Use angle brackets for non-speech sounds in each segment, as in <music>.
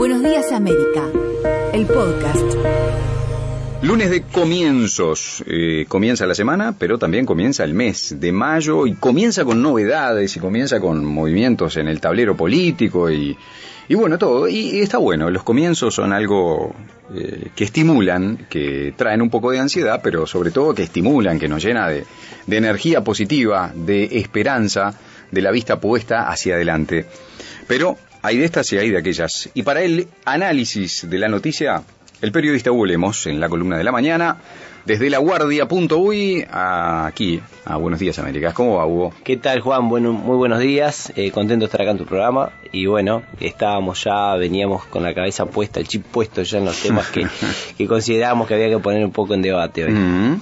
Buenos días América, el podcast. Lunes de comienzos. Eh, comienza la semana, pero también comienza el mes de mayo y comienza con novedades y comienza con movimientos en el tablero político y, y bueno, todo. Y, está bueno, los comienzos son algo eh, que estimulan, que traen un poco de ansiedad, pero sobre todo que estimulan, que nos llena de, de energía positiva, de esperanza, de la vista puesta hacia adelante. Pero hay de estas y hay de aquellas. Y para el análisis de la noticia, el periodista Hugo Lemos, en la columna de la mañana, desde la guardia.uy aquí, a Buenos Días Américas. ¿Cómo va, Hugo? ¿Qué tal, Juan? Bueno, muy buenos días. Eh, contento de estar acá en tu programa. Y bueno, estábamos ya, veníamos con la cabeza puesta, el chip puesto ya en los temas que, <laughs> que considerábamos que había que poner un poco en debate hoy. Mm.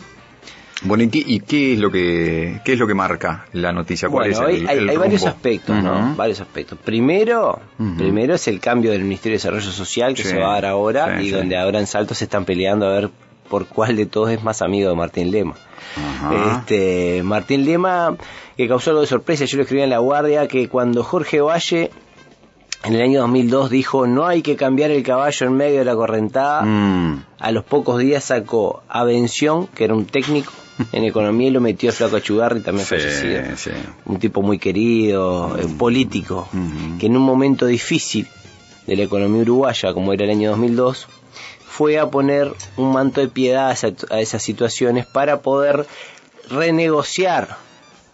Bueno, ¿y, qué, y qué es lo que qué es lo que marca la noticia? ¿Cuál Bueno, es hay, el- hay- el hay varios aspectos, ¿no? Varios aspectos. Primero, primero es el cambio del Ministerio de Desarrollo Social que Sí, se va a dar ahora sí, y sí. donde ahora en Salto se están peleando a ver por cuál de todos es más amigo de Martín Lema. Este, Martín Lema, que causó algo de sorpresa, yo lo escribí en La Guardia, que cuando Jorge Valle en el año 2002 dijo no hay que cambiar el caballo en medio de la correntada, Mm. a los pocos días sacó a Bención, que era un técnico <laughs> en economía, y lo metió a Flaco Chugarri, también Sí, fallecido. sí. Un tipo muy querido, eh, político, Ujú. que en un momento difícil de la economía uruguaya, como era el año 2002, fue a poner un manto de piedad a, esa- a esas situaciones para poder renegociar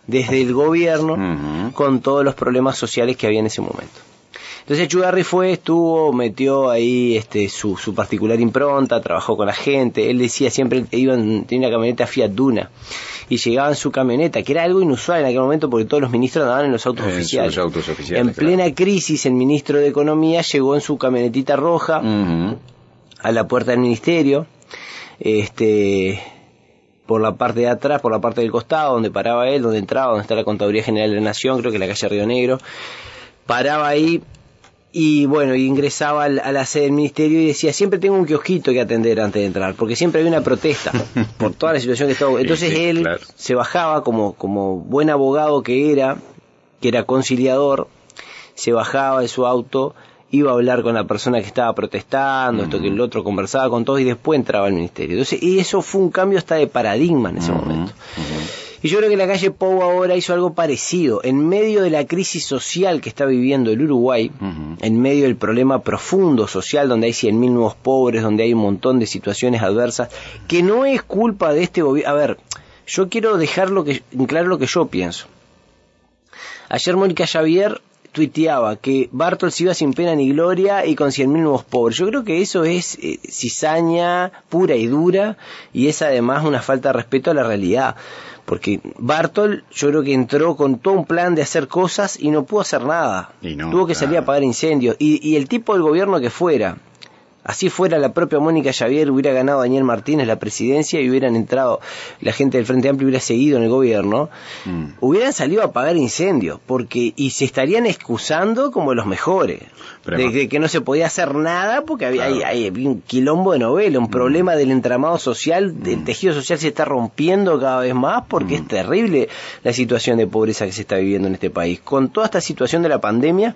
desde el gobierno Ujú. con todos los problemas sociales que había en ese momento. Entonces Chugarri fue, estuvo, metió ahí este, su, su particular impronta, trabajó con la gente. Él decía siempre, iban, tenía una camioneta Fiat Duna y llegaba en su camioneta, que era algo inusual en aquel momento porque todos los ministros andaban en los autos En oficiales. sus autos oficiales, En claro. plena crisis, el ministro de Economía llegó en su camionetita roja a la puerta del ministerio, este, por la parte de atrás, por la parte del costado, donde paraba él, donde entraba, donde está la Contaduría General de la Nación, creo que la calle Río Negro, paraba ahí y bueno, ingresaba al- a la sede del ministerio y decía, siempre tengo un kiosquito que atender antes de entrar, porque siempre hay una protesta <laughs> por toda la situación que estaba. Entonces Sí, sí, él claro. se bajaba como, como buen abogado que era, que era conciliador, se bajaba de su auto, iba a hablar con la persona que estaba protestando, esto que el otro conversaba con todos y después entraba al ministerio. Entonces, y eso fue un cambio hasta de paradigma en ese momento. Y yo creo que la calle Pou ahora hizo algo parecido. En medio de la crisis social que está viviendo el Uruguay, en medio del problema profundo social donde hay 100.000 nuevos pobres, donde hay un montón de situaciones adversas, que no es culpa de este gobierno. A ver, yo quiero dejar lo que, claro lo que yo pienso. Ayer Mónica Javier tuiteaba que Bartol se iba sin pena ni gloria y con 100.000 nuevos pobres. Yo creo que eso es eh, cizaña pura y dura y es además una falta de respeto a la realidad. Porque Bartol yo creo que entró con todo un plan de hacer cosas y no pudo hacer nada. Y no, Tuvo que salir a apagar incendios. Y, y el tipo del gobierno que fuera, así fuera la propia Mónica Javier, hubiera ganado Daniel Martínez la presidencia y hubieran entrado, la gente del Frente Amplio hubiera seguido en el gobierno, Mm. hubieran salido a apagar incendios, porque, y se estarían excusando como los mejores, de, que no se podía hacer nada porque había, Claro. hay, hay- había un quilombo de novela, un problema del entramado social, del tejido social se está rompiendo cada vez más porque es terrible la situación de pobreza que se está viviendo en este país. Con toda esta situación de la pandemia,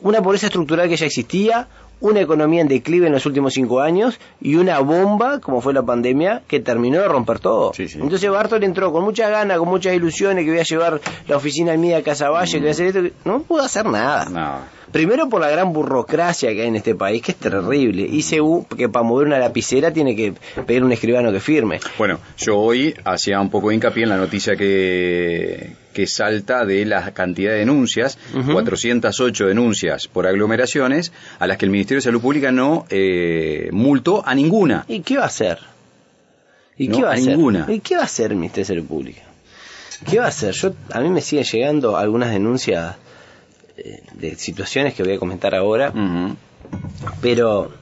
una pobreza estructural que ya existía, una economía en declive en los últimos cinco años y una bomba, como fue la pandemia, que terminó de romper todo. Sí, sí. Entonces Bartol entró con muchas ganas, con muchas ilusiones, que voy a llevar la oficina MIDA a Casaballe, que voy a hacer esto, no pudo hacer nada. No. Primero por la gran burocracia que hay en este país, que es terrible. Y que para mover una lapicera tiene que pedir un escribano que firme. Bueno, yo hoy hacía un poco de hincapié en la noticia que, que salta de la cantidad de denuncias, Ujú. 408 denuncias por aglomeraciones, a las que el Ministerio de Salud Pública no eh, multó a ninguna. ¿Y qué va a hacer? ¿Y No, qué va a a hacer? ninguna. ¿Y qué va a hacer el Ministerio de Salud Pública? ¿Qué va a hacer? Yo, a mí me siguen llegando algunas denuncias eh, de situaciones que voy a comentar ahora, pero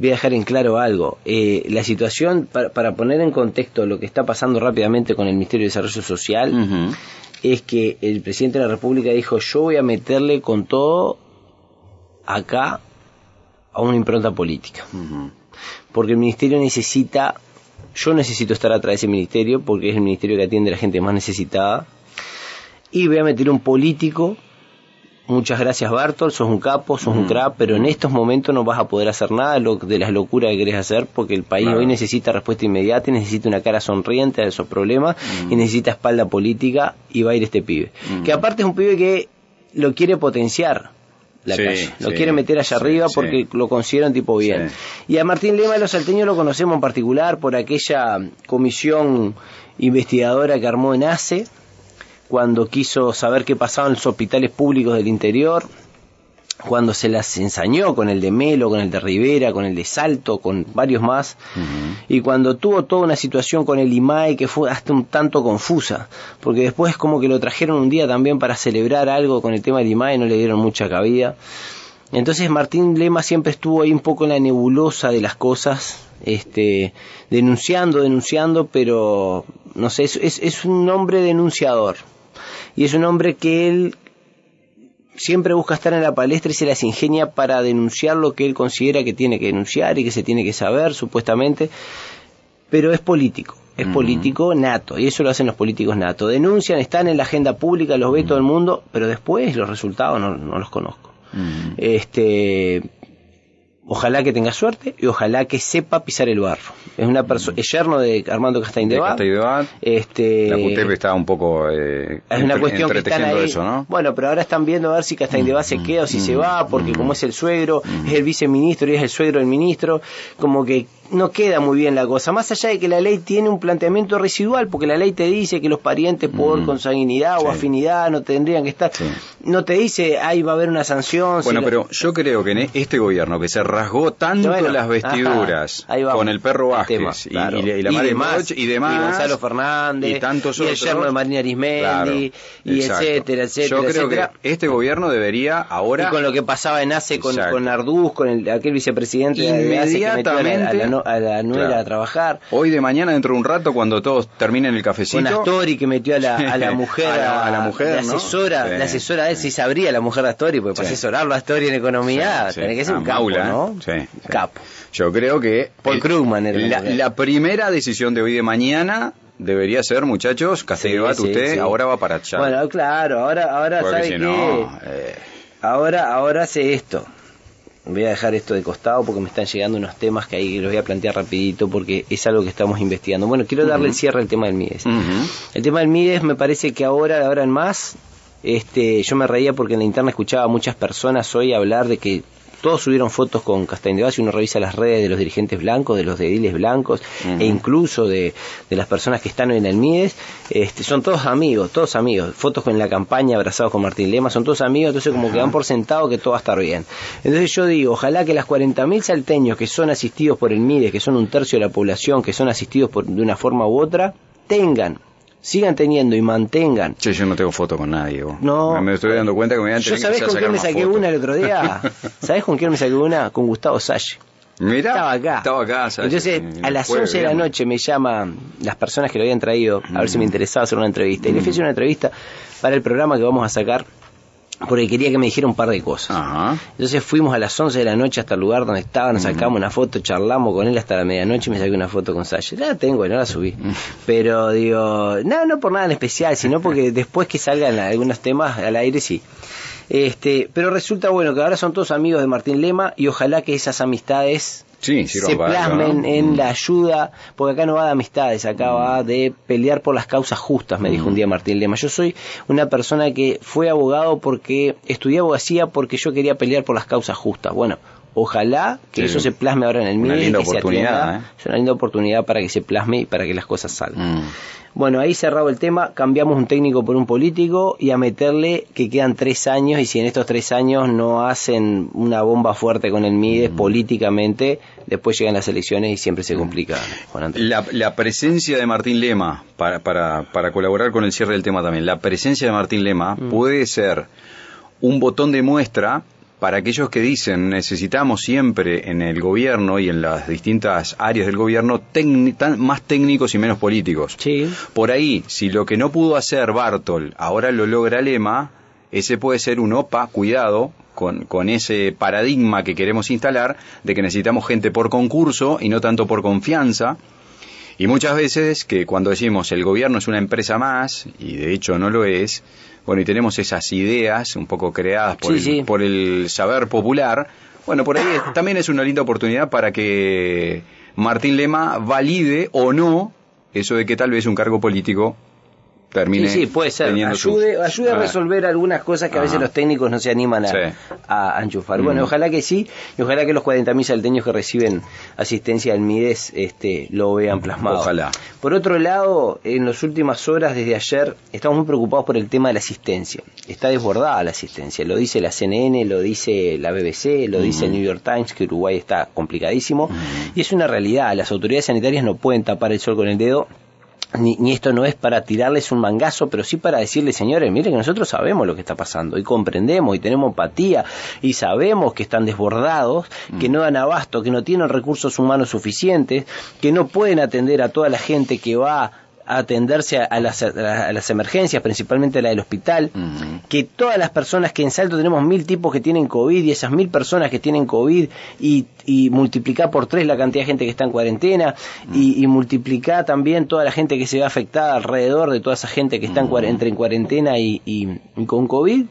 voy a dejar en claro algo. Eh, la situación, para, para poner en contexto lo que está pasando rápidamente con el Ministerio de Desarrollo Social, es que el presidente de la República dijo, yo voy a meterle con todo acá a una impronta política. Porque el ministerio necesita, yo necesito estar atrás de ese ministerio porque es el ministerio que atiende a la gente más necesitada. Y voy a meter un político muchas gracias Bartol, sos un capo, sos un crack, pero en estos momentos no vas a poder hacer nada de, de las locuras que querés hacer porque el país hoy necesita respuesta inmediata y necesita una cara sonriente a esos problemas y necesita espalda política y va a ir este pibe. Que aparte es un pibe que lo quiere potenciar la calle. Lo quiere meter allá arriba porque lo consideran tipo bien. Y a Martín Lema los salteños lo conocemos en particular por aquella comisión investigadora que armó en ACE cuando quiso saber qué pasaba en los hospitales públicos del interior, cuando se las ensañó con el de Melo, con el de Rivera, con el de Salto, con varios más, y cuando tuvo toda una situación con el IMAE que fue hasta un tanto confusa, porque después como que lo trajeron un día también para celebrar algo con el tema del IMAE, no le dieron mucha cabida. Entonces Martín Lema siempre estuvo ahí un poco en la nebulosa de las cosas, este, denunciando, denunciando, pero no sé, es, es un hombre denunciador y es un hombre que él siempre busca estar en la palestra y se las ingenia para denunciar lo que él considera que tiene que denunciar y que se tiene que saber, supuestamente, pero es político. Es político nato, y eso lo hacen los políticos nato. Denuncian, están en la agenda pública, los ve todo el mundo, pero después los resultados no, no los conozco. Este, Ojalá que tenga suerte y ojalá que sepa pisar el barro. Es una persona, es yerno de Armando Castaín de, de Este, la UTEP está un poco eh, es una cuestión que están ahí. Eso, ¿no? Bueno, pero ahora están viendo a ver si Castaín de se queda o si se va, porque como es el suegro, es el viceministro y es el suegro del ministro, como que no queda muy bien la cosa. Más allá de que la ley tiene un planteamiento residual, porque la ley te dice que los parientes por mm. consanguinidad o afinidad no tendrían que estar. No te dice, ahí va a haber una sanción. Bueno, pero yo creo que en e-, este gobierno que se rasgó tanto las vestiduras con el perro Vázquez y, la demás, y demás, y Gonzalo Fernández, y tantos y el yerno de Marina Arismendi, y etcétera, etcétera. Yo creo que este gobierno debería ahora. Y con lo que pasaba en ACE con, con Arduz, con el, aquel vicepresidente de ACE que metió a la, a la nuera a trabajar. Hoy de mañana, dentro de un rato, cuando todos terminen el cafecito. Con Astori que metió a la, a la mujer, a, la, mujer, la asesora, la asesora de él, si sabría la mujer de Astori, porque para asesorarlo a Astori en economía, tiene que ser un capo, ¿no? Capo. Yo creo que Paul Krugman era la, primera decisión de hoy de mañana debería ser, muchachos, Castellbat, usted ahora va para chat. Bueno, claro, ahora, ahora sabe que eh. ahora, ahora hace esto voy a dejar esto de costado porque me están llegando unos temas que ahí los voy a plantear rapidito porque es algo que estamos investigando. Bueno, quiero darle el cierre al tema del MIDES. El tema del MIDES me parece que ahora, de ahora en más, este, yo me reía porque en la interna escuchaba a muchas personas hoy hablar de que todos subieron fotos con Castaño de y uno revisa las redes de los dirigentes blancos, de los ediles blancos e incluso de, las personas que están en el MIDES, este, son todos amigos, todos amigos, fotos con la campaña abrazados con Martín Lema, son todos amigos, entonces como que dan por sentado que todo va a estar bien. Entonces yo digo, ojalá que las 40.000 salteños que son asistidos por el MIDES, que son un tercio de la población, que son asistidos por, de una forma u otra, tengan sigan teniendo y mantengan. Che, yo no tengo foto con nadie. No. Me estoy dando cuenta que me voy a ¿Yo sabés con quién me saqué una el otro día? <laughs> ¿Sabés con quién me saqué una? Con Gustavo Salle. Mira, estaba acá. Estaba acá, Entonces, a las 11 de la noche me llaman las personas que lo habían traído a ver si me mm. interesaba hacer una entrevista. Y le hice una entrevista para el programa que vamos a sacar porque quería que me dijera un par de cosas. Entonces fuimos a las 11 de la noche hasta el lugar donde estaba, nos sacamos una foto, charlamos con él hasta la medianoche y me saqué una foto con Sasha. La tengo, no la subí. Pero digo, no, no por nada en especial, sino porque <laughs> después que salgan algunos temas al aire, sí. Este, pero resulta bueno que ahora son todos amigos de Martín Lema y ojalá que esas amistades se plasmen en mm. la ayuda, porque acá no va de amistades, acá va de pelear por las causas justas, me dijo un día mm. Martín Lema. Yo soy una persona que fue abogado porque estudié abogacía porque yo quería pelear por las causas justas. Bueno, ojalá que eso se plasme ahora en el MIDE. Una linda oportunidad. ¿eh? Es una linda oportunidad para que se plasme y para que las cosas salgan. Mm. Bueno, ahí cerrado el tema, cambiamos un técnico por un político y a meterle que quedan tres años y si en estos tres años no hacen una bomba fuerte con el MIDES mm. políticamente, después llegan las elecciones y siempre se mm. complica. La, la, presencia de Martín Lema, para, para, para colaborar con el cierre del tema también, la presencia de Martín Lema puede ser un botón de muestra para aquellos que dicen necesitamos siempre en el gobierno y en las distintas áreas del gobierno más técnicos y menos políticos. Por ahí, si lo que no pudo hacer Bartol ahora lo logra Lema, ese puede ser un OPA, cuidado, con, con, ese paradigma que queremos instalar de que necesitamos gente por concurso y no tanto por confianza Y muchas veces que cuando decimos el gobierno es una empresa más, y de hecho no lo es, bueno, y tenemos esas ideas un poco creadas por, Sí, el, sí. por el saber popular, bueno, por ahí es- <coughs> también es una linda oportunidad para que Martín Lema valide o no eso de que tal vez un cargo político termine Sí, sí, puede ser. teniendo sus- Ayude, ayude a Ah. resolver algunas cosas que a veces los técnicos no se animan a, Sí. a- a enchufar. Bueno, Mm. ojalá que sí, y ojalá que los 40.000 salteños que reciben asistencia al MIDES este, lo vean plasmado. Ojalá. Por otro lado, en las últimas horas, desde ayer, estamos muy preocupados por el tema de la asistencia. Está desbordada la asistencia. Lo dice la CNN, lo dice la BBC, lo dice el New York Times, que Uruguay está complicadísimo. Y es una realidad. Las autoridades sanitarias no pueden tapar el sol con el dedo. Ni, ni esto no es para tirarles un mangazo, pero sí para decirles, señores, miren que nosotros sabemos lo que está pasando y comprendemos y tenemos empatía y sabemos que están desbordados, que no dan abasto, que no tienen recursos humanos suficientes, que no pueden atender a toda la gente que va a atenderse a, a las, a las- emergencias, principalmente la del hospital, que todas las personas que en Salto tenemos mil tipos que tienen COVID y esas mil personas que tienen COVID y, y multiplicar por tres la cantidad de gente que está en cuarentena y, y multiplicar también toda la gente que se ve afectada alrededor de toda esa gente que está en, cuare- entre en cuarentena y, y- y con COVID,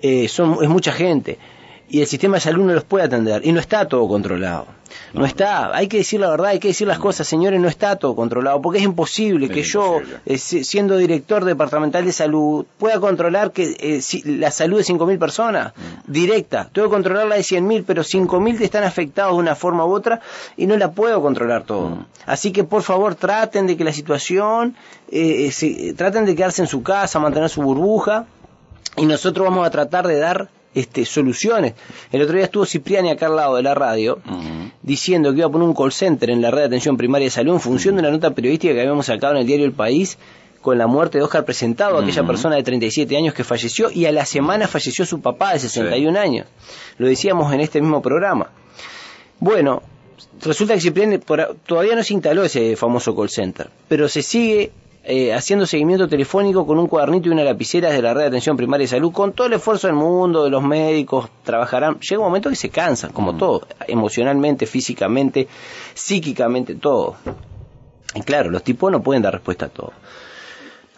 eh, son, es mucha gente. Y el sistema de salud no los puede atender. Y no está todo controlado. No, está. Hay que decir la verdad, hay que decir las cosas, señores, no está todo controlado. Porque es imposible Es que yo, eh, si- siendo director departamental de salud, pueda controlar que eh, si- la salud de 5.000 personas, directa. Tengo que controlar la de 100.000, pero 5.000 están afectados de una forma u otra y no la puedo controlar todo. Así que, por favor, traten de que la situación, eh, eh, se- traten de quedarse en su casa, mantener su burbuja y nosotros vamos a tratar de dar este, soluciones. El otro día estuvo Cipriani acá al lado de la radio diciendo que iba a poner un call center en la red de atención primaria de salud en función de una nota periodística que habíamos sacado en el diario El País con la muerte de Oscar Presentado, aquella Ujú. persona de 37 años que falleció y a la semana falleció su papá de 61 años. Lo decíamos en este mismo programa. Bueno, resulta que Cipriani por- todavía no se instaló ese famoso call center, pero se sigue eh, haciendo seguimiento telefónico con un cuadernito y una lapicera de la red de atención primaria de salud, con todo el esfuerzo del mundo, de los médicos, trabajarán. Llega un momento que se cansan, como todo, emocionalmente, físicamente, psíquicamente, todo. Y claro, los tipos no pueden dar respuesta a todo.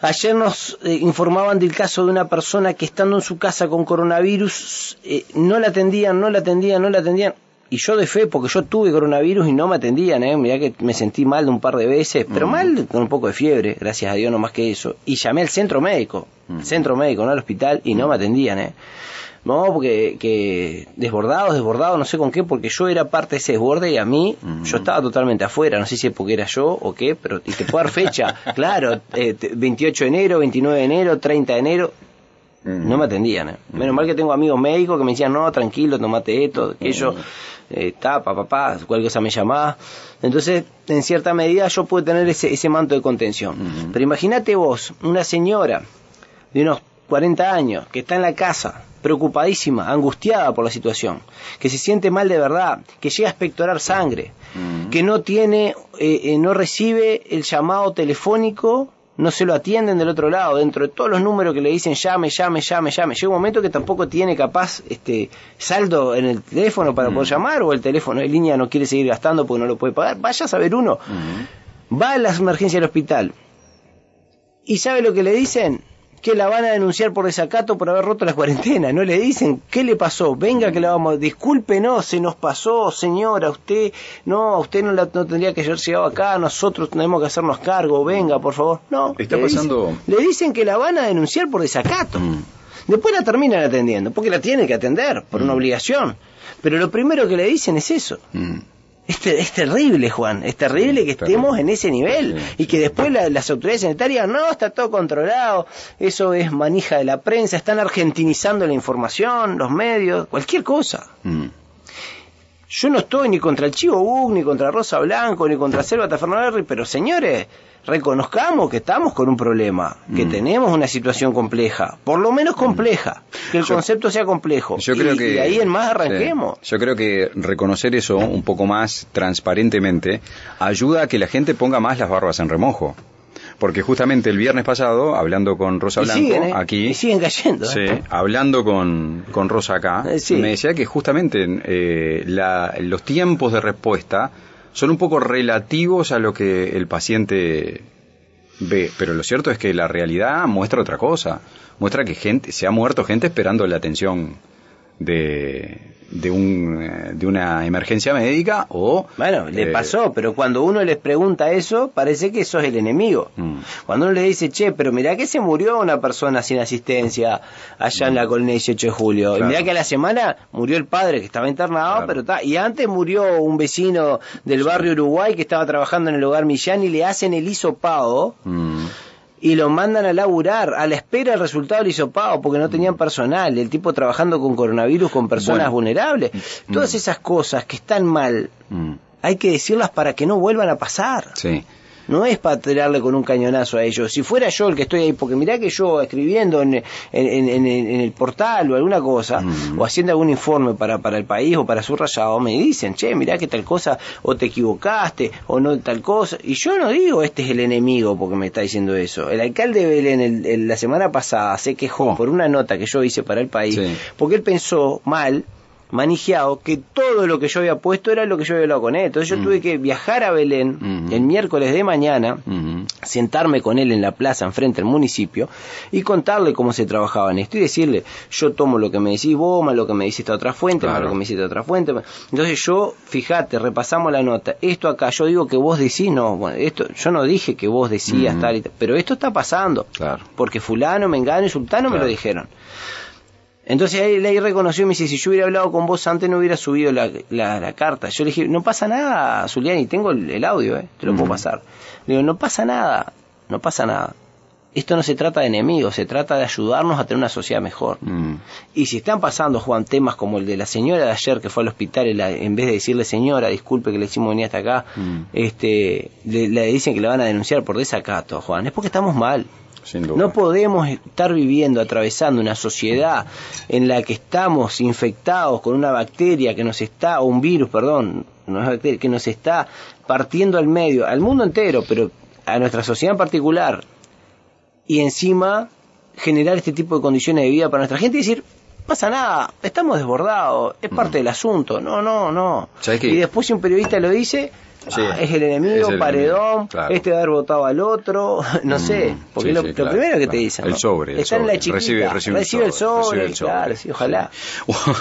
Ayer nos eh, informaban del caso de una persona que estando en su casa con coronavirus, eh, no la atendían, no la atendían, no la atendían. Y yo de fe, porque yo tuve coronavirus y no me atendían, ¿eh? mirá que me sentí mal de un par de veces, pero mal con un poco de fiebre, gracias a Dios, no más que eso. Y llamé al centro médico, centro médico, no al hospital, y no me atendían. ¿eh? No, porque que desbordados, desbordados, no sé con qué, porque yo era parte de ese desborde y a mí, yo estaba totalmente afuera, no sé si es porque era yo o qué, pero y te puedo dar fecha, <laughs> claro, eh, te- 28 de enero, 29 de enero, 30 de enero, no me atendían. ¿eh? Menos mal que tengo amigos médicos que me decían, no, tranquilo, tomate esto, aquello, eh, tapa, papá, cualquier cosa me llamaba. Entonces, en cierta medida yo puedo tener ese, ese manto de contención. Pero imagínate vos, una señora de unos 40 años que está en la casa, preocupadísima, angustiada por la situación, que se siente mal de verdad, que llega a expectorar sangre, que no tiene, eh, eh, no recibe el llamado telefónico, no se lo atienden del otro lado, dentro de todos los números que le dicen llame, llame, llame, llame. Llega un momento que tampoco tiene capaz este saldo en el teléfono para poder llamar, o el teléfono de línea no quiere seguir gastando porque no lo puede pagar. Vaya a saber uno. Va a la emergencia del hospital. ¿Y sabe lo que le dicen? Que la van a denunciar por desacato por haber roto la cuarentena. No le dicen, ¿qué le pasó? Venga que la vamos... Discúlpenos, se nos pasó, señora, usted... No, usted no, la, no tendría que haber llegado acá, nosotros tenemos que hacernos cargo, venga, por favor. No. Está le dicen- pasando- le dicen que la van a denunciar por desacato. Después la terminan atendiendo, porque la tienen que atender, por una obligación. Pero lo primero que le dicen es eso. Mm. Es, es terrible, Juan, es terrible que Terrible. estemos en ese nivel Sí, y que después la- las autoridades sanitarias, no, está todo controlado, eso es manija de la prensa, están argentinizando la información, los medios, cualquier cosa. Mm. Yo no estoy ni contra el Chivo Bug, ni contra Rosa Blanco, ni contra Selva Tafernaberri, pero señores, reconozcamos que estamos con un problema, que Mm. tenemos una situación compleja, por lo menos compleja, que el Yo- concepto sea complejo. Yo creo y, que y ahí en más arranquemos. Sí. Yo creo que reconocer eso un poco más transparentemente ayuda a que la gente ponga más las barbas en remojo. Porque justamente el viernes pasado, hablando con Rosa Blanco, siguen, ¿eh? aquí, Y siguen cayendo. ¿eh? Sí, hablando con, con Rosa acá, Eh, sí. me decía que justamente eh, la- los tiempos de respuesta son un poco relativos a lo que el paciente ve, pero lo cierto es que la realidad muestra otra cosa, muestra que gente se ha muerto gente esperando la atención de, de, un, de una emergencia médica o... Bueno, le eh, pasó, pero cuando uno les pregunta eso, parece que eso es el enemigo. Mm. Cuando uno le dice, che, pero mirá que se murió una persona sin asistencia allá en la colina 18 de julio. Claro. Y mirá que a la semana murió el padre que estaba internado, Claro. pero está. Y antes murió un vecino del barrio Uruguay que estaba trabajando en el hogar Millán y le hacen el hisopado mm, y lo mandan a laburar a la espera del resultado del hisopado porque no tenían personal, el tipo trabajando con coronavirus con personas Bueno. vulnerables. Todas Mm. esas cosas que están mal, mm, hay que decirlas para que no vuelvan a pasar. sí. No es para tirarle con un cañonazo a ellos. Si fuera yo el que estoy ahí, porque mirá que yo escribiendo en, en, en- en- en el portal o alguna cosa, Mm. o haciendo algún informe para, para el país o para su rayado, me dicen, che, mirá que tal cosa, o te equivocaste, o no tal cosa. Y yo no digo, este es el enemigo porque me está diciendo eso. El alcalde de Belén el- el- la semana pasada se quejó Oh. por una nota que yo hice para el país, Sí. porque él pensó mal manejado que todo lo que yo había puesto era lo que yo había hablado con él. Entonces yo Mm. tuve que viajar a Belén Mm. el miércoles de mañana, mm, sentarme con él en la plaza enfrente del municipio y contarle cómo se trabajaba en esto y decirle, yo tomo lo que me decís vos, más lo que me dice esta otra fuente, más lo que me dice esta otra fuente. Entonces yo, fíjate, repasamos la nota, esto acá, yo digo que vos decís, no, bueno, esto, yo no dije que vos decías Mm. tal y tal, pero esto está pasando, Claro. porque fulano, mengano y sultano me lo dijeron. Entonces ahí, ahí reconoció y me dice, si yo hubiera hablado con vos antes no hubiera subido la, la- la carta. Yo le dije, no pasa nada, Zuliani, tengo el, el audio, eh, te lo puedo pasar. Le digo, no pasa nada, no pasa nada. Esto no se trata de enemigos, se trata de ayudarnos a tener una sociedad mejor. mm, Y si están pasando, Juan, temas como el de la señora de ayer que fue al hospital, y la- en vez de decirle señora, disculpe que le hicimos venir hasta acá, Mm. este, le, le dicen que le van a denunciar por desacato, Juan, es porque estamos mal. Sin duda. No podemos estar viviendo, atravesando una sociedad en la que estamos infectados con una bacteria que nos está, o un virus, perdón, no es bacteria, que nos está partiendo al medio, al mundo entero, pero a nuestra sociedad en particular, y encima generar este tipo de condiciones de vida para nuestra gente y decir, pasa nada, estamos desbordados, es parte del asunto, no, no, no. Mm. Y después si un periodista lo dice, Sí, ah, es el enemigo, es el paredón, enemigo, claro. este va a haber votado al otro, <laughs> no sé, Mm, porque sí, lo, sí, lo claro, primero que te dicen. El sobre, el Está en la chiquita, Recibe- recibe el el sobre, sobre, recibe el sobre, claro, sí, ojalá.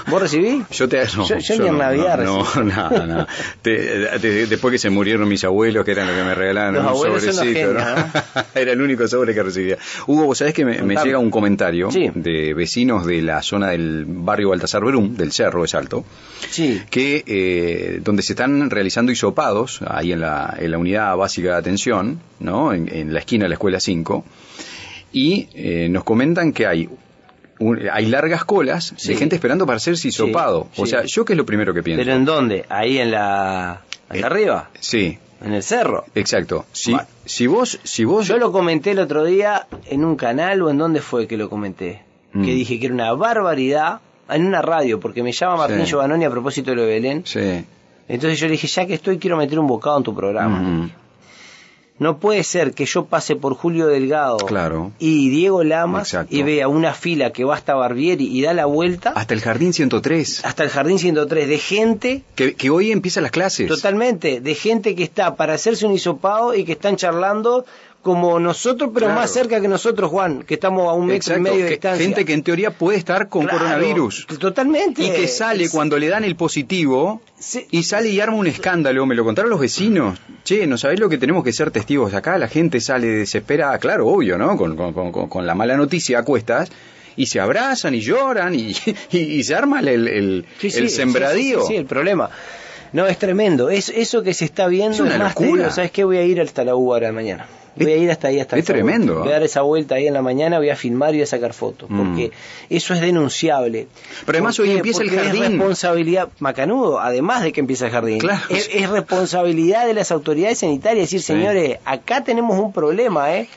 ¿Vos recibís? <laughs> Yo te no, Yo- yo ni en Navidad no, <laughs> no, nada, nada. Te- te- después que se murieron mis abuelos, que eran los que me regalaban Los un sobrecito, Era el único sobre que recibía. Hugo, vos sabés que me, llega un comentario de vecinos de la zona del barrio Baltasar Berum, del Cerro de Salto, que eh, donde se están realizando hisopados, ahí en la, en la unidad básica de atención, ¿no? en, en la esquina de la escuela 5, y eh, nos comentan que hay un- hay largas colas Sí. de gente esperando para hacerse hisopado. Sí, o sí. sea, ¿yo qué es lo primero que pienso? ¿Pero en dónde? Ahí en la... Eh, Acá arriba, Sí, en el cerro. exacto. Si, si vos, si vos, Yo lo comenté el otro día en un canal o en dónde fue que lo comenté. Mm. Que dije que era una barbaridad en una radio, porque me llama Martín Sí. Giovannoni a propósito de lo de Belén. sí, Entonces yo le dije, ya que estoy, quiero meter un bocado en tu programa. No puede ser que yo pase por Julio Delgado Claro. y Diego Lamas Exacto. y vea una fila que va hasta Barbieri y da la vuelta hasta el jardín 103, hasta el Jardín 103 de gente que, que hoy empiezan las clases. Totalmente, de gente que está para hacerse un hisopado y que están charlando como nosotros, pero Claro. más cerca que nosotros, Juan, que estamos a un metro Exacto, y medio de distancia. gente que en teoría puede estar con Claro, coronavirus. Totalmente. Y que sale Es- cuando le dan el positivo Sí. y sale y arma un escándalo. Me lo contaron los vecinos. Che, ¿no sabés lo que tenemos que ser testigos acá? La gente sale desesperada, claro, obvio, ¿no? Con, con- con- con la mala noticia a cuestas. Y se abrazan y lloran y, <laughs> y- y se arma el, el, Sí, sí, el sembradío. Sí, sí, sí, el problema. No, es tremendo. Es, eso que se está viendo Es una más locura. ¿Sabes qué? Voy a ir hasta la U ahora mañana. Voy a ir hasta ahí, hasta es tremendo, vuelta. Voy a dar esa vuelta ahí en la mañana, voy a filmar y voy a sacar fotos. Mm. Porque eso es denunciable. Pero además ¿Por hoy empieza el jardín. Es responsabilidad, macanudo, además de que empieza el jardín. Claro. Es, es responsabilidad de las autoridades sanitarias decir, Sí. señores, acá tenemos un problema, ¿eh?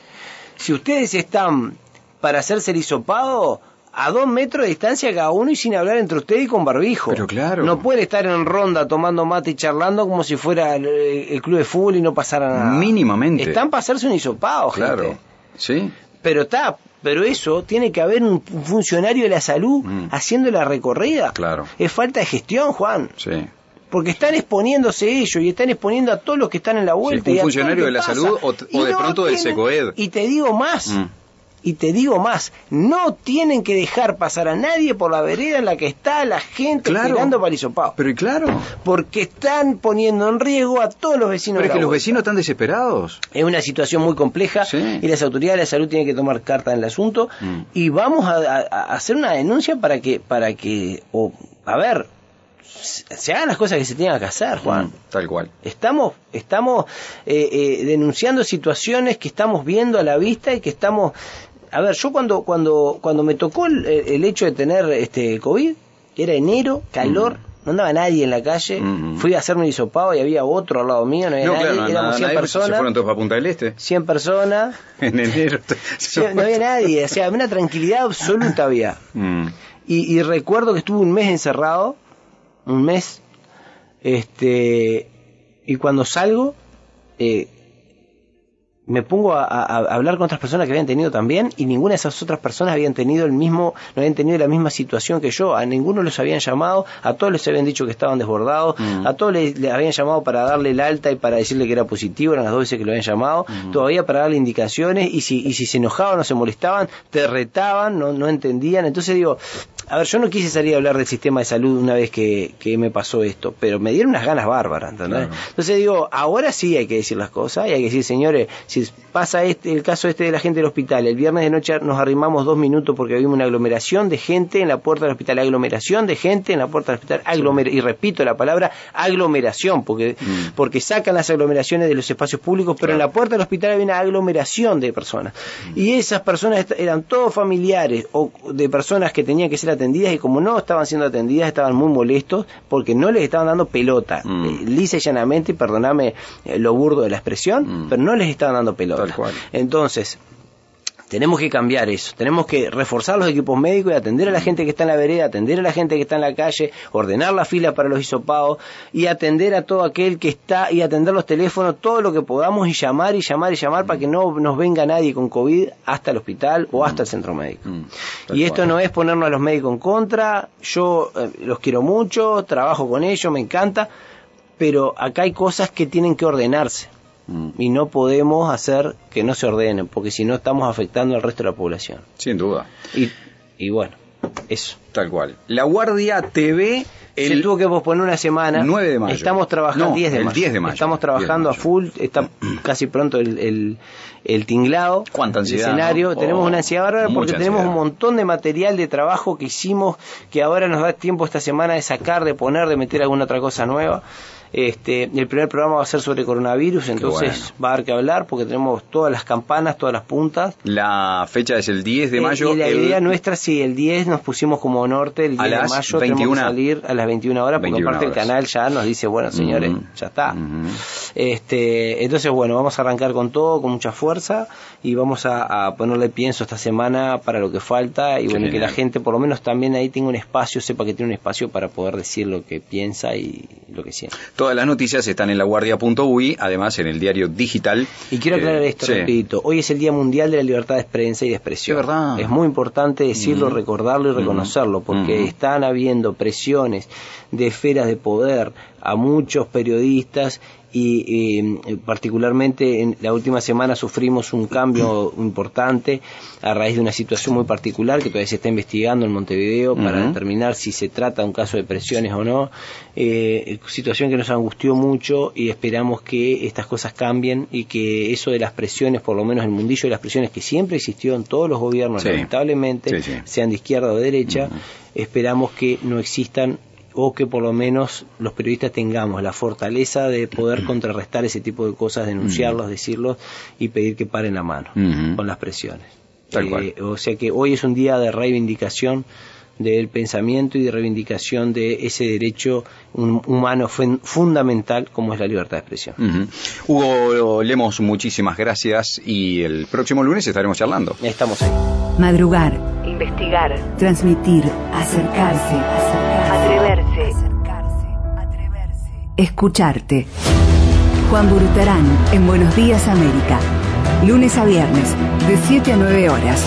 Si ustedes están para hacerse el hisopado, a dos metros de distancia cada uno y sin hablar entre ustedes y con barbijo. Pero claro. No pueden estar en ronda tomando mate y charlando como si fuera el, el club de fútbol y no pasara nada. Mínimamente. Están para hacerse un hisopado, Claro. gente. ¿Sí? Pero está, pero eso tiene que haber un funcionario de la salud Mm. haciendo la recorrida. Claro. Es falta de gestión, Juan. Sí. porque están exponiéndose ellos y están exponiendo a todos los que están en la vuelta. un y a todo funcionario de la pasa. salud o- o de pronto del tienen- SECOED. Y te digo más, Mm. Y te digo más, no tienen que dejar pasar a nadie por la vereda en la que está la gente Claro. esperando para hisopado. Pero y claro, Porque están poniendo en riesgo a todos los vecinos pero de es la que los vecinos están desesperados. Es una situación muy compleja Sí. y las autoridades de la salud tienen que tomar carta en el asunto Mm. y vamos a, hacer una denuncia para que, para que, o, a ver, se se hagan las cosas que se tengan que hacer, Juan. Mm, Tal cual. Estamos, estamos eh, eh, denunciando situaciones que estamos viendo a la vista y que estamos... A ver, yo cuando, cuando, cuando me tocó el, el hecho de tener este COVID, era enero, calor, no andaba nadie en la calle, Mm. fui a hacerme un hisopado y había otro al lado mío, no había No, nadie, claro, no, éramos nada, 100 nadie, pues, se personas. fueron todos para Punta del Este. 100 personas, <laughs> En enero. no había nadie, o sea, una tranquilidad absoluta había. Mm. Y, y recuerdo que estuve un mes encerrado, un mes, este, y cuando salgo, eh, me pongo a, a- a hablar con otras personas que habían tenido también y ninguna de esas otras personas habían tenido el mismo, no habían tenido la misma situación que yo, a ninguno los habían llamado, a todos les habían dicho que estaban desbordados, Mm. a todos les, les habían llamado para darle el alta y para decirle que era positivo, eran las dos veces que lo habían llamado, todavía para darle indicaciones y si, y si se enojaban o se molestaban, te retaban, no, no entendían, entonces digo, a ver, yo no quise salir a hablar del sistema de salud una vez que, que me pasó esto, pero me dieron unas ganas bárbaras, ¿entendés? Claro. Entonces digo, ahora sí hay que decir las cosas y hay que decir, señores, si pasa este, el caso este de la gente del hospital, el viernes de noche nos arrimamos dos minutos porque vimos una aglomeración de gente en la puerta del hospital, aglomeración de gente en la puerta del hospital, aglomer y repito la palabra aglomeración, porque, Mm. porque sacan las aglomeraciones de los espacios públicos, pero en la puerta del hospital había una aglomeración de personas. Y esas personas eran todos familiares o de personas que tenían que ser atendidas y como no estaban siendo atendidas estaban muy molestos porque no les estaban dando pelota, Mm. eh, lisa y llanamente, y perdoname eh, lo burdo de la expresión, Mm. pero no les estaban dando pelota. Tal cual. Entonces, tenemos que cambiar eso, tenemos que reforzar los equipos médicos y atender a la gente que está en la vereda, atender a la gente que está en la calle, ordenar la fila para los hisopados y atender a todo aquel que está y atender los teléfonos, todo lo que podamos y llamar y llamar y llamar para que no nos venga nadie con COVID hasta el hospital o hasta el centro médico. Mm, Y esto no es ponernos a los médicos en contra, yo eh, los quiero mucho, trabajo con ellos, me encanta, pero acá hay cosas que tienen que ordenarse. Y no podemos hacer que no se ordenen, porque si no estamos afectando al resto de la población. Sin duda. Y, y bueno, eso. Tal cual. La Guardia TV. Se El tuvo que posponer una semana. 9 de mayo. Estamos trabajando No, 10 de el mayo. 10 de mayo. Estamos 10 de trabajando a full. Está <clears throat> casi pronto el, el, el tinglado. Cuánta el ansiedad, escenario. ¿no? Tenemos Oh, una ansiedad bárbara porque tenemos un montón de material de trabajo que hicimos que ahora nos da tiempo esta semana de sacar, de poner, de meter alguna otra cosa nueva. Este, el primer programa va a ser sobre coronavirus, entonces bueno. va a haber que hablar porque tenemos todas las campanas, todas las puntas. La fecha es el 10 de Eh, mayo. y la el- idea nuestra, sí, el 10 nos pusimos como norte, el 10 A de mayo 21. tenemos que salir a las 21 horas, porque 21 aparte el canal ya nos dice, bueno, señores, ya está. Este Entonces, bueno, vamos a arrancar con todo, con mucha fuerza, y vamos a, a ponerle pienso esta semana para lo que falta, y Qué bueno, que la gente por lo menos también ahí tenga un espacio, sepa que tiene un espacio para poder decir lo que piensa y lo que siente. Todas las noticias están en laguardia.ui, además en el diario digital. Y quiero aclarar Eh, esto, sí. repito. Hoy es el Día Mundial de la Libertad de Prensa y de Expresión. Es verdad. Es muy importante decirlo, Ujú. recordarlo y Ujú. reconocerlo, porque Ujú. están habiendo presiones de esferas de poder a muchos periodistas y eh, particularmente en la última semana sufrimos un cambio importante a raíz de una situación muy particular que todavía se está investigando en Montevideo para determinar si se trata de un caso de presiones o no. Eh, situación que nos angustió mucho y esperamos que estas cosas cambien y que eso de las presiones, por lo menos el mundillo de las presiones que siempre existió en todos los gobiernos, Sí. lamentablemente, Sí, sí. sean de izquierda o de derecha, esperamos que no existan o que por lo menos los periodistas tengamos la fortaleza de poder contrarrestar ese tipo de cosas, denunciarlos, decirlos y pedir que paren la mano Ujú. con las presiones. Tal Eh, cual. O sea que hoy es un día de reivindicación del pensamiento y de reivindicación de ese derecho humano fun- fundamental como es la libertad de expresión. Ujú. Hugo Lemos, muchísimas gracias y el próximo lunes estaremos charlando. Estamos ahí. Madrugar, Investigar. transmitir, acercarse, Atreverse. Escucharte. Juan Burutarán en Buenos Días América. Lunes a viernes, de 7 a 9 horas.